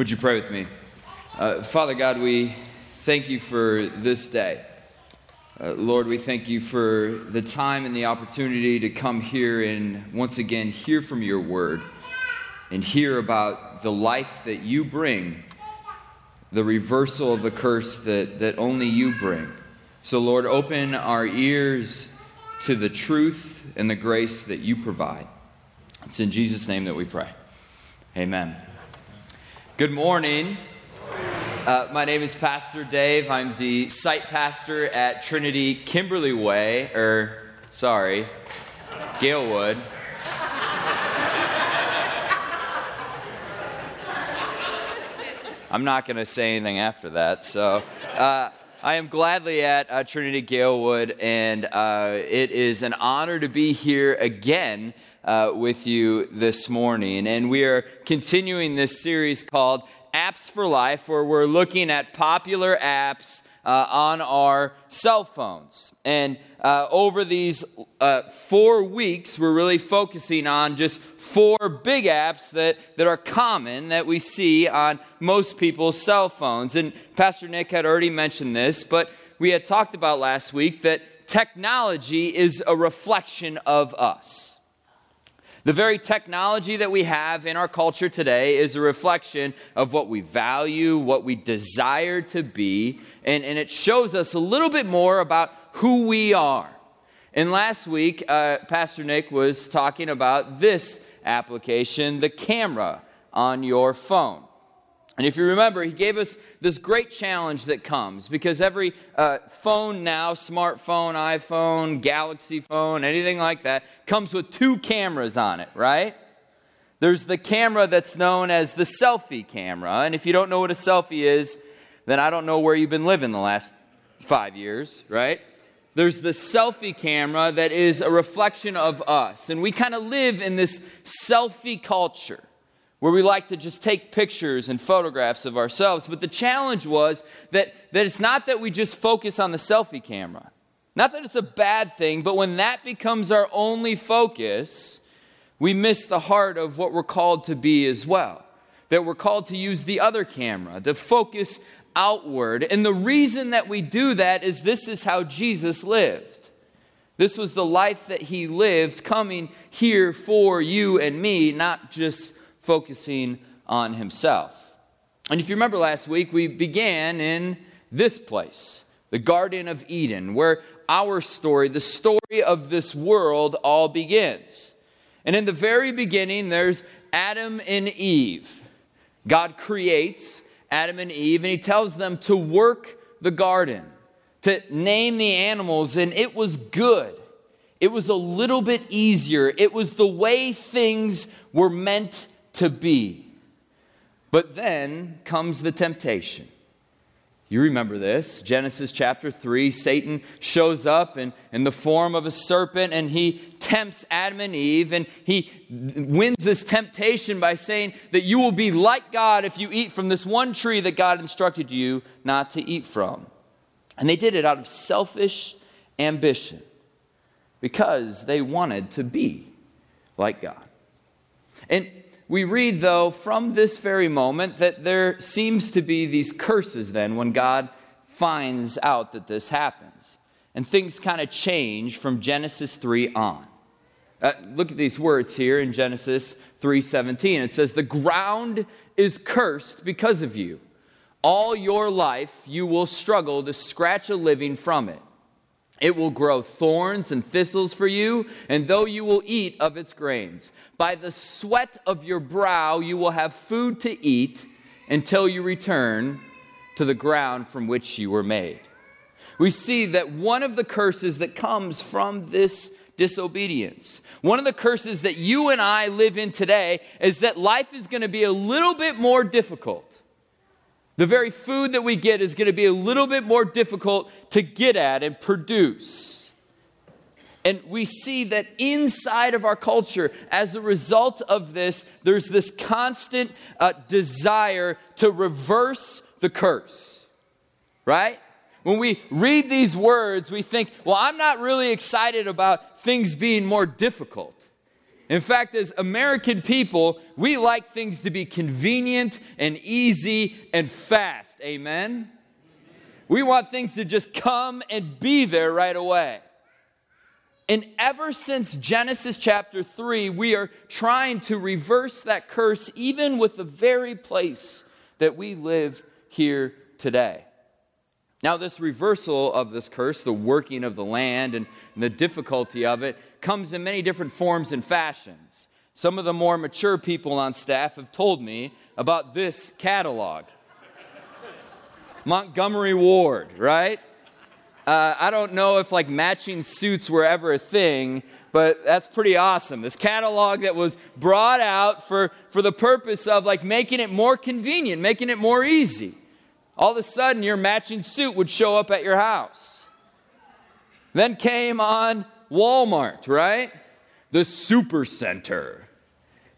Would you pray with me? Uh, Father God, we thank you for this day. Uh, Lord, we thank you for the time and the opportunity to come here and once again hear from your word and hear about the life that you bring, the reversal of the curse that, that only you bring. So, Lord, open our ears to the truth and the grace that you provide. It's in Jesus' name that we pray. Amen. Good morning. Uh, my name is Pastor Dave. I'm the site pastor at Trinity Kimberly Way, or sorry, Galewood. I'm not going to say anything after that. So, uh, I am gladly at uh, Trinity Galewood, and uh, it is an honor to be here again uh, with you this morning. And we are continuing this series called Apps for Life, where we're looking at popular apps uh, on our cell phones. And uh, over these uh, four weeks, we're really focusing on just four big apps that, that are common that we see on most people's cell phones. And Pastor Nick had already mentioned this, but we had talked about last week that technology is a reflection of us. The very technology that we have in our culture today is a reflection of what we value, what we desire to be, and, and it shows us a little bit more about who we are. And last week, uh, Pastor Nick was talking about this application, the camera on your phone. And if you remember, he gave us this great challenge that comes because every uh, phone now, smartphone, iPhone, Galaxy phone, anything like that, comes with two cameras on it, right? There's the camera that's known as the selfie camera. And if you don't know what a selfie is, then I don't know where you've been living the last five years, right? There's the selfie camera that is a reflection of us. And we kind of live in this selfie culture where we like to just take pictures and photographs of ourselves. But the challenge was that, that it's not that we just focus on the selfie camera. Not that it's a bad thing, but when that becomes our only focus, we miss the heart of what we're called to be as well. That we're called to use the other camera, to focus outward. And the reason that we do that is this is how Jesus lived. This was the life that he lived, coming here for you and me, not just focusing on himself. And if you remember last week, we began in this place, the Garden of Eden, where our story, the story of this world, all begins. And in the very beginning, there's Adam and Eve. God creates Adam and Eve, and he tells them to work the garden, to name the animals, and it was good. It was a little bit easier. It was the way things were meant to be. But then comes the temptation. You remember this. Genesis chapter 3, Satan shows up in, in the form of a serpent and he tempts Adam and Eve. And he wins this temptation by saying that you will be like God if you eat from this one tree that God instructed you not to eat from. And they did it out of selfish ambition because they wanted to be like God. And we read, though, from this very moment that there seems to be these curses then when God finds out that this happens. And things kind of change from Genesis 3 on. Uh, look at these words here in Genesis 3:17. It says, "The ground is cursed because of you. All your life you will struggle to scratch a living from it. It will grow thorns and thistles for you, and though you will eat of its grains, by the sweat of your brow you will have food to eat until you return to the ground from which you were made. We see that one of the curses that comes from this disobedience, one of the curses that you and I live in today, is that life is going to be a little bit more difficult. The very food that we get is going to be a little bit more difficult to get at and produce. And we see that inside of our culture, as a result of this, there's this constant uh, desire to reverse the curse, right? When we read these words, we think, well, I'm not really excited about things being more difficult. In fact, as American people, we like things to be convenient and easy and fast. Amen? We want things to just come and be there right away. And ever since Genesis chapter 3, we are trying to reverse that curse, even with the very place that we live here today. Now, this reversal of this curse, the working of the land and the difficulty of it, comes in many different forms and fashions. Some of the more mature people on staff have told me about this catalog Montgomery Ward, right? Uh, I don't know if like matching suits were ever a thing, but that's pretty awesome. This catalog that was brought out for, for the purpose of like making it more convenient, making it more easy. All of a sudden, your matching suit would show up at your house. Then came on Walmart, right? The super center.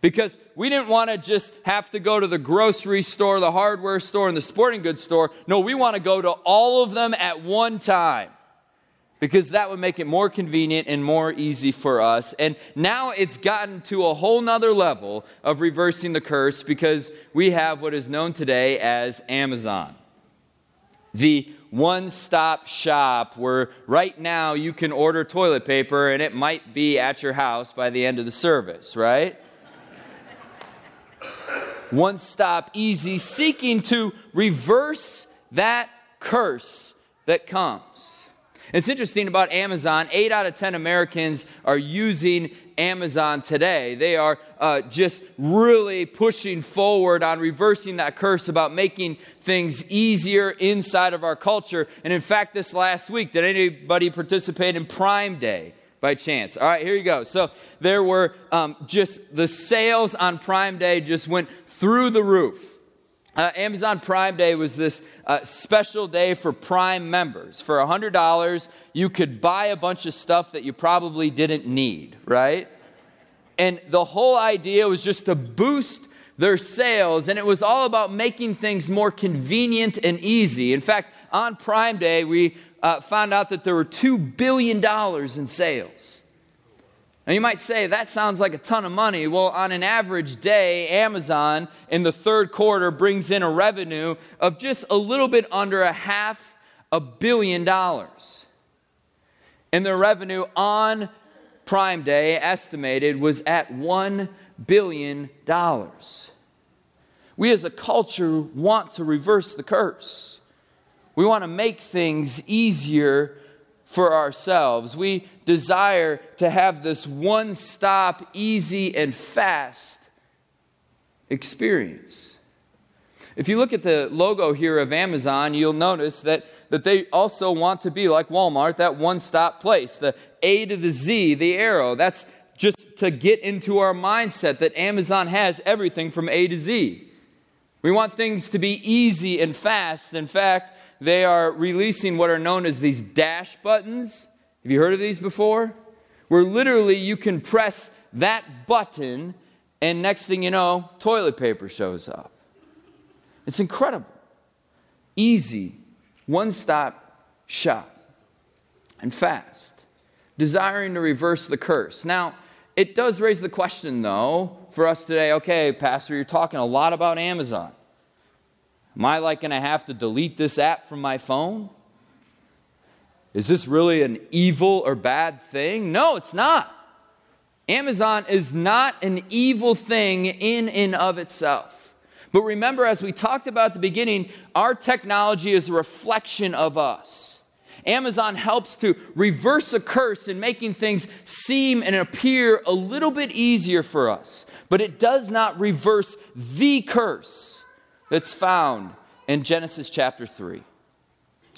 Because we didn't want to just have to go to the grocery store, the hardware store, and the sporting goods store. No, we want to go to all of them at one time. Because that would make it more convenient and more easy for us. And now it's gotten to a whole nother level of reversing the curse because we have what is known today as Amazon. The one stop shop where right now you can order toilet paper and it might be at your house by the end of the service, right? one stop easy, seeking to reverse that curse that comes. It's interesting about Amazon. Eight out of 10 Americans are using Amazon today. They are uh, just really pushing forward on reversing that curse about making things easier inside of our culture. And in fact, this last week, did anybody participate in Prime Day? by chance. All right, here you go. So there were um, just the sales on Prime Day just went through the roof. Uh, Amazon Prime Day was this uh, special day for Prime members. For $100, you could buy a bunch of stuff that you probably didn't need, right? And the whole idea was just to boost their sales, and it was all about making things more convenient and easy. In fact, on Prime Day, we uh, found out that there were $2 billion in sales. Now, you might say that sounds like a ton of money. Well, on an average day, Amazon in the third quarter brings in a revenue of just a little bit under a half a billion dollars. And their revenue on Prime Day, estimated, was at $1 billion. We as a culture want to reverse the curse. We want to make things easier for ourselves. We desire to have this one stop, easy, and fast experience. If you look at the logo here of Amazon, you'll notice that, that they also want to be like Walmart, that one stop place. The A to the Z, the arrow, that's just to get into our mindset that Amazon has everything from A to Z. We want things to be easy and fast. In fact, they are releasing what are known as these dash buttons. Have you heard of these before? Where literally you can press that button, and next thing you know, toilet paper shows up. It's incredible. Easy, one stop shop, and fast. Desiring to reverse the curse. Now, it does raise the question, though, for us today okay, Pastor, you're talking a lot about Amazon. Am I like going to have to delete this app from my phone? Is this really an evil or bad thing? No, it's not. Amazon is not an evil thing in and of itself. But remember, as we talked about at the beginning, our technology is a reflection of us. Amazon helps to reverse a curse in making things seem and appear a little bit easier for us. But it does not reverse the curse that's found in Genesis chapter 3.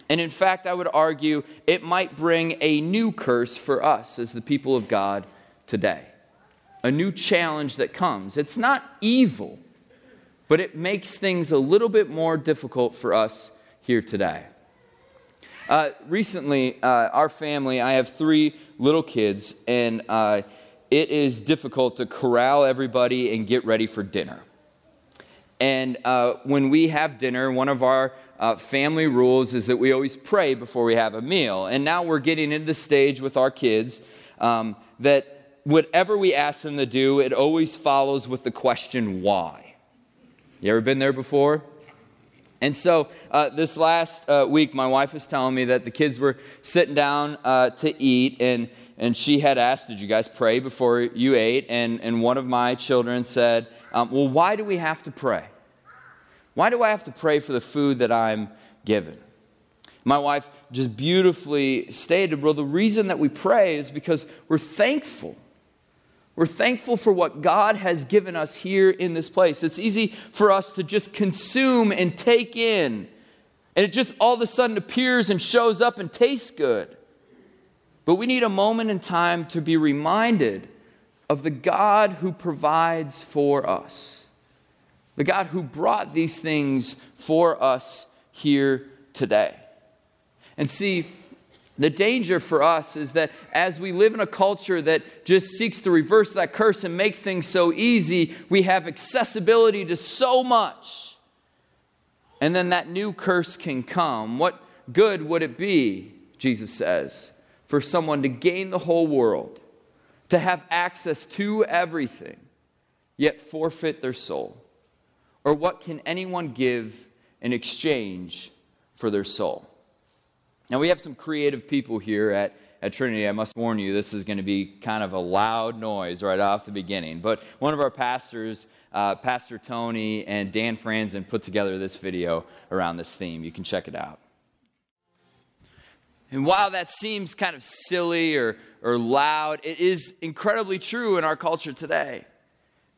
And in fact, I would argue it might bring a new curse for us as the people of God today. A new challenge that comes. It's not evil, but it makes things a little bit more difficult for us here today. Uh, recently, uh, our family, I have three little kids, and uh, it is difficult to corral everybody and get ready for dinner. And uh, when we have dinner, one of our uh, family rules is that we always pray before we have a meal. And now we're getting into the stage with our kids um, that whatever we ask them to do, it always follows with the question, why? You ever been there before? And so uh, this last uh, week, my wife was telling me that the kids were sitting down uh, to eat, and, and she had asked, Did you guys pray before you ate? And, and one of my children said, um, Well, why do we have to pray? Why do I have to pray for the food that I'm given? My wife just beautifully stated, Well, the reason that we pray is because we're thankful we're thankful for what God has given us here in this place. It's easy for us to just consume and take in, and it just all of a sudden appears and shows up and tastes good. But we need a moment in time to be reminded of the God who provides for us, the God who brought these things for us here today. And see, the danger for us is that as we live in a culture that just seeks to reverse that curse and make things so easy, we have accessibility to so much. And then that new curse can come. What good would it be, Jesus says, for someone to gain the whole world, to have access to everything, yet forfeit their soul? Or what can anyone give in exchange for their soul? Now, we have some creative people here at, at Trinity. I must warn you, this is going to be kind of a loud noise right off the beginning. But one of our pastors, uh, Pastor Tony and Dan Franzen, put together this video around this theme. You can check it out. And while that seems kind of silly or, or loud, it is incredibly true in our culture today.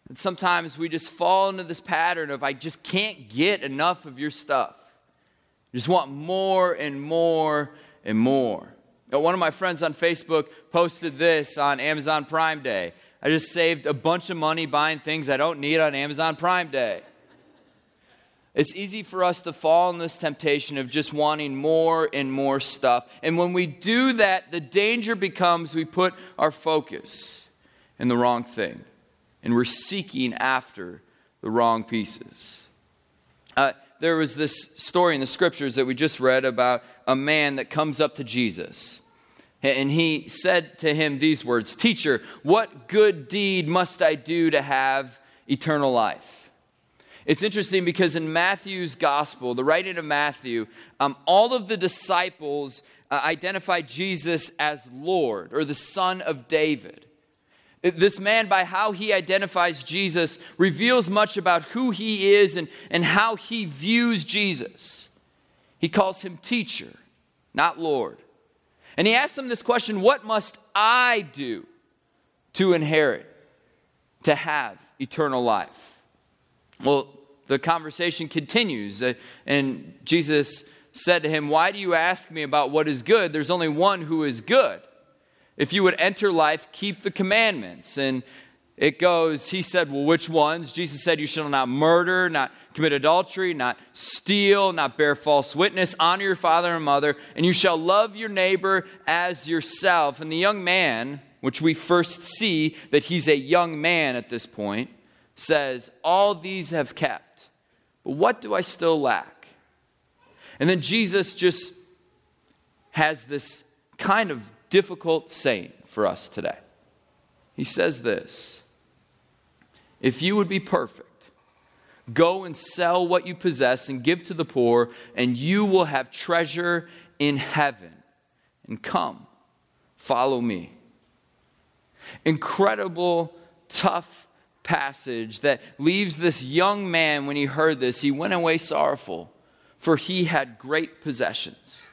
And sometimes we just fall into this pattern of, I just can't get enough of your stuff. You just want more and more and more. Now, one of my friends on Facebook posted this on Amazon Prime Day. I just saved a bunch of money buying things I don't need on Amazon Prime Day. It's easy for us to fall in this temptation of just wanting more and more stuff. And when we do that, the danger becomes we put our focus in the wrong thing and we're seeking after the wrong pieces. Uh, there was this story in the scriptures that we just read about a man that comes up to Jesus. And he said to him these words Teacher, what good deed must I do to have eternal life? It's interesting because in Matthew's gospel, the writing of Matthew, um, all of the disciples uh, identified Jesus as Lord or the Son of David. This man, by how he identifies Jesus, reveals much about who he is and, and how he views Jesus. He calls him teacher, not Lord. And he asks him this question What must I do to inherit, to have eternal life? Well, the conversation continues, uh, and Jesus said to him, Why do you ask me about what is good? There's only one who is good. If you would enter life, keep the commandments. And it goes, he said, Well, which ones? Jesus said, You shall not murder, not commit adultery, not steal, not bear false witness, honor your father and mother, and you shall love your neighbor as yourself. And the young man, which we first see that he's a young man at this point, says, All these have kept, but what do I still lack? And then Jesus just has this kind of difficult saying for us today. He says this If you would be perfect, go and sell what you possess and give to the poor, and you will have treasure in heaven. And come, follow me. Incredible, tough passage that leaves this young man, when he heard this, he went away sorrowful, for he had great possessions.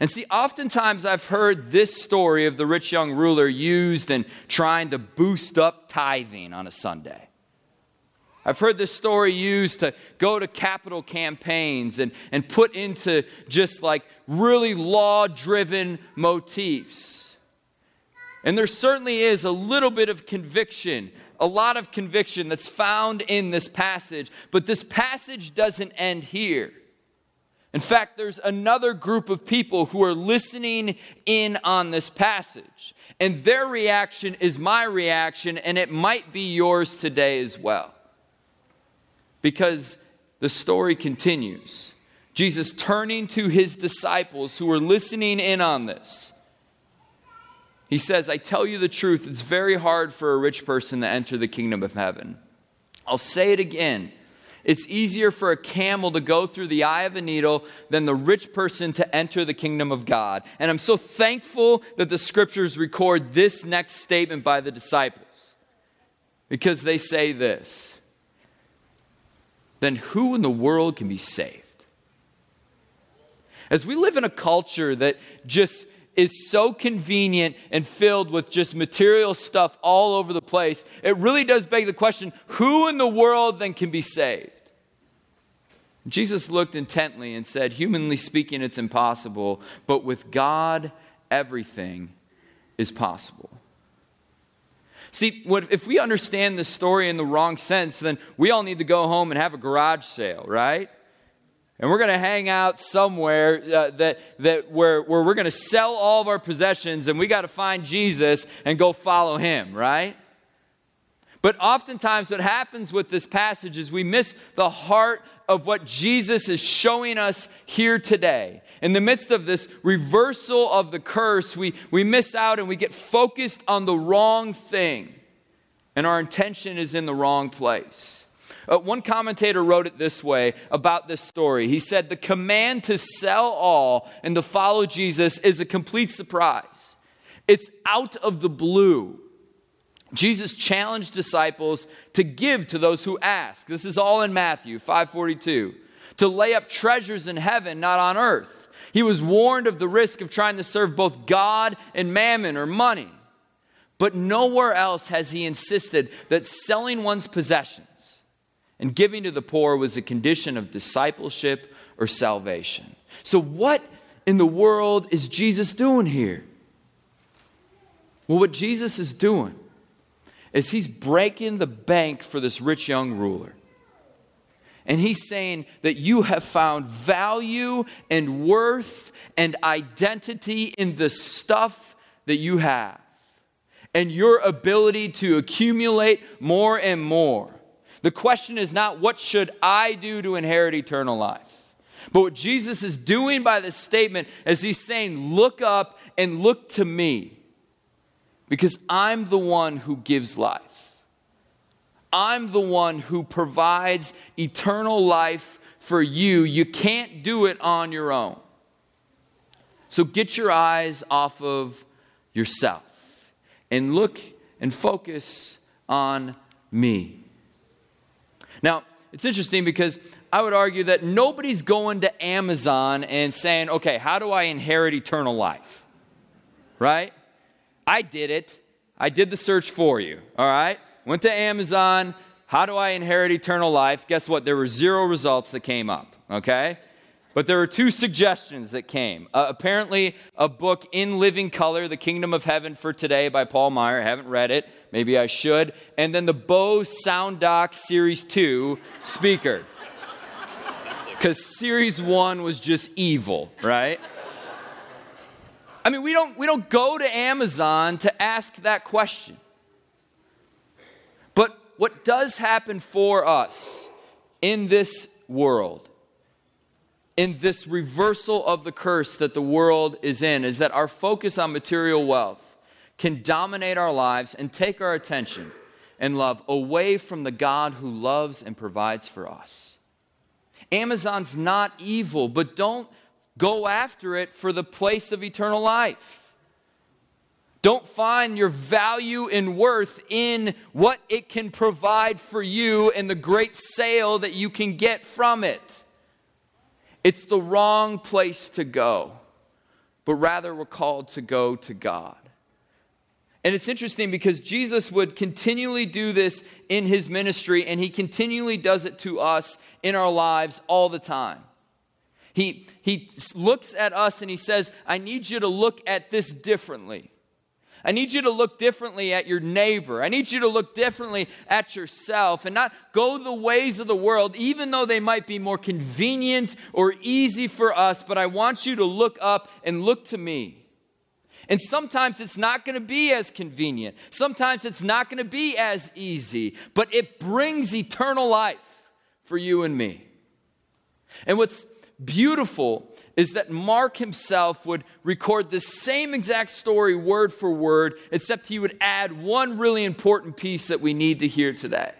And see, oftentimes I've heard this story of the rich young ruler used in trying to boost up tithing on a Sunday. I've heard this story used to go to capital campaigns and, and put into just like really law driven motifs. And there certainly is a little bit of conviction, a lot of conviction that's found in this passage, but this passage doesn't end here. In fact, there's another group of people who are listening in on this passage. And their reaction is my reaction, and it might be yours today as well. Because the story continues. Jesus turning to his disciples who are listening in on this. He says, I tell you the truth, it's very hard for a rich person to enter the kingdom of heaven. I'll say it again. It's easier for a camel to go through the eye of a needle than the rich person to enter the kingdom of God. And I'm so thankful that the scriptures record this next statement by the disciples because they say this Then who in the world can be saved? As we live in a culture that just is so convenient and filled with just material stuff all over the place, it really does beg the question who in the world then can be saved? Jesus looked intently and said, Humanly speaking, it's impossible, but with God, everything is possible. See, what, if we understand this story in the wrong sense, then we all need to go home and have a garage sale, right? And we're going to hang out somewhere uh, that, that where, where we're going to sell all of our possessions and we got to find jesus and go follow him right? But oftentimes what happens with this passage is we miss the heart of what jesus is showing us here today. In the midst of this reversal of the curse we, we miss out and we get focused on the wrong thing. And our intention is in the wrong place uh, one commentator wrote it this way about this story. He said, The command to sell all and to follow Jesus is a complete surprise. It's out of the blue. Jesus challenged disciples to give to those who ask. This is all in Matthew 5:42. To lay up treasures in heaven, not on earth. He was warned of the risk of trying to serve both God and mammon or money. But nowhere else has he insisted that selling one's possessions and giving to the poor was a condition of discipleship or salvation. So, what in the world is Jesus doing here? Well, what Jesus is doing is he's breaking the bank for this rich young ruler. And he's saying that you have found value and worth and identity in the stuff that you have and your ability to accumulate more and more. The question is not, what should I do to inherit eternal life? But what Jesus is doing by this statement is he's saying, look up and look to me because I'm the one who gives life. I'm the one who provides eternal life for you. You can't do it on your own. So get your eyes off of yourself and look and focus on me. Now, it's interesting because I would argue that nobody's going to Amazon and saying, okay, how do I inherit eternal life? Right? I did it. I did the search for you. All right? Went to Amazon. How do I inherit eternal life? Guess what? There were zero results that came up. Okay? But there are two suggestions that came. Uh, apparently, a book in living color, The Kingdom of Heaven for Today by Paul Meyer. I haven't read it. Maybe I should. And then the Bose Sound Dock Series 2 speaker. Because Series 1 was just evil, right? I mean, we don't, we don't go to Amazon to ask that question. But what does happen for us in this world in this reversal of the curse that the world is in is that our focus on material wealth can dominate our lives and take our attention and love away from the God who loves and provides for us. Amazon's not evil, but don't go after it for the place of eternal life. Don't find your value and worth in what it can provide for you and the great sale that you can get from it. It's the wrong place to go, but rather we're called to go to God. And it's interesting because Jesus would continually do this in his ministry, and he continually does it to us in our lives all the time. He, he looks at us and he says, I need you to look at this differently. I need you to look differently at your neighbor. I need you to look differently at yourself and not go the ways of the world, even though they might be more convenient or easy for us. But I want you to look up and look to me. And sometimes it's not going to be as convenient. Sometimes it's not going to be as easy, but it brings eternal life for you and me. And what's beautiful is that Mark himself would record the same exact story word for word, except he would add one really important piece that we need to hear today.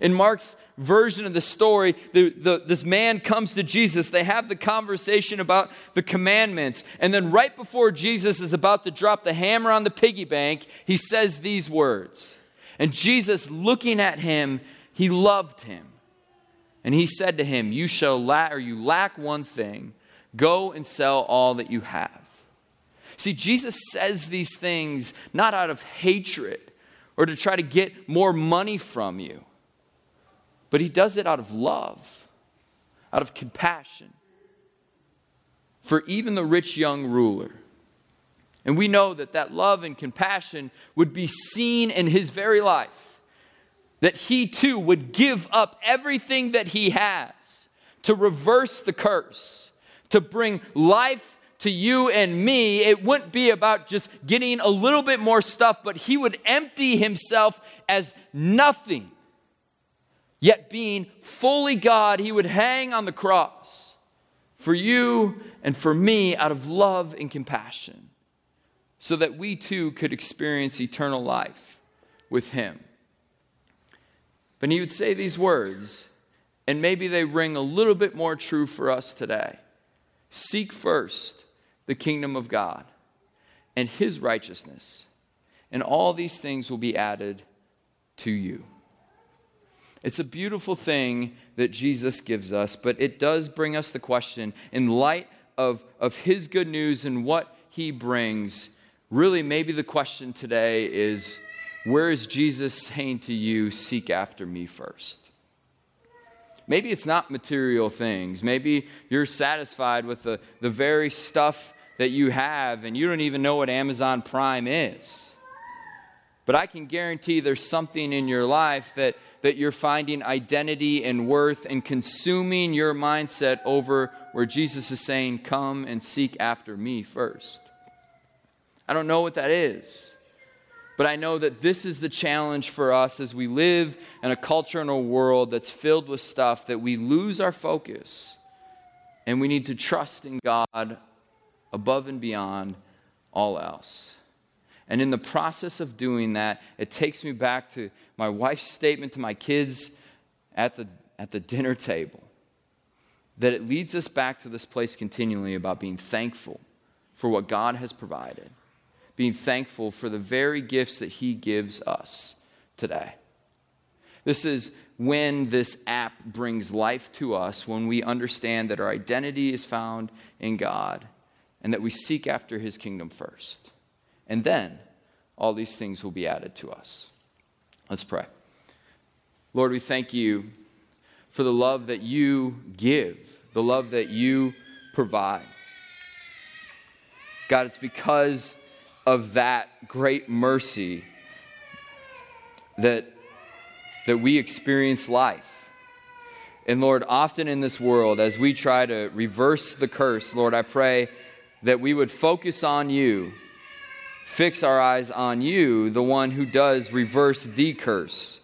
In Mark's version of the story, the, the, this man comes to Jesus. They have the conversation about the commandments. And then, right before Jesus is about to drop the hammer on the piggy bank, he says these words. And Jesus, looking at him, he loved him. And he said to him, You shall lack, or you lack one thing. Go and sell all that you have. See, Jesus says these things not out of hatred or to try to get more money from you but he does it out of love, out of compassion for even the rich young ruler. And we know that that love and compassion would be seen in his very life, that he too would give up everything that he has to reverse the curse, to bring life to you and me. It wouldn't be about just getting a little bit more stuff, but he would empty himself as nothing Yet, being fully God, he would hang on the cross for you and for me out of love and compassion, so that we too could experience eternal life with him. But he would say these words, and maybe they ring a little bit more true for us today Seek first the kingdom of God and his righteousness, and all these things will be added to you. It's a beautiful thing that Jesus gives us, but it does bring us the question in light of, of his good news and what he brings. Really, maybe the question today is where is Jesus saying to you, seek after me first? Maybe it's not material things. Maybe you're satisfied with the, the very stuff that you have and you don't even know what Amazon Prime is. But I can guarantee there's something in your life that that you're finding identity and worth and consuming your mindset over where Jesus is saying, Come and seek after me first. I don't know what that is. But I know that this is the challenge for us as we live in a culture and a world that's filled with stuff that we lose our focus and we need to trust in God above and beyond all else. And in the process of doing that, it takes me back to my wife's statement to my kids at the, at the dinner table. That it leads us back to this place continually about being thankful for what God has provided, being thankful for the very gifts that He gives us today. This is when this app brings life to us, when we understand that our identity is found in God and that we seek after His kingdom first. And then all these things will be added to us. Let's pray. Lord, we thank you for the love that you give, the love that you provide. God, it's because of that great mercy that, that we experience life. And Lord, often in this world, as we try to reverse the curse, Lord, I pray that we would focus on you fix our eyes on you, the one who does reverse the curse,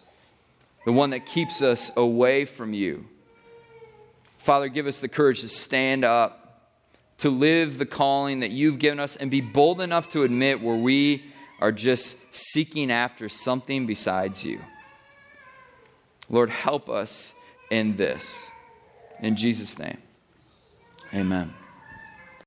the one that keeps us away from you. Father, give us the courage to stand up, to live the calling that you've given us, and be bold enough to admit where we are just seeking after something besides you. Lord, help us in this. In Jesus' name, amen.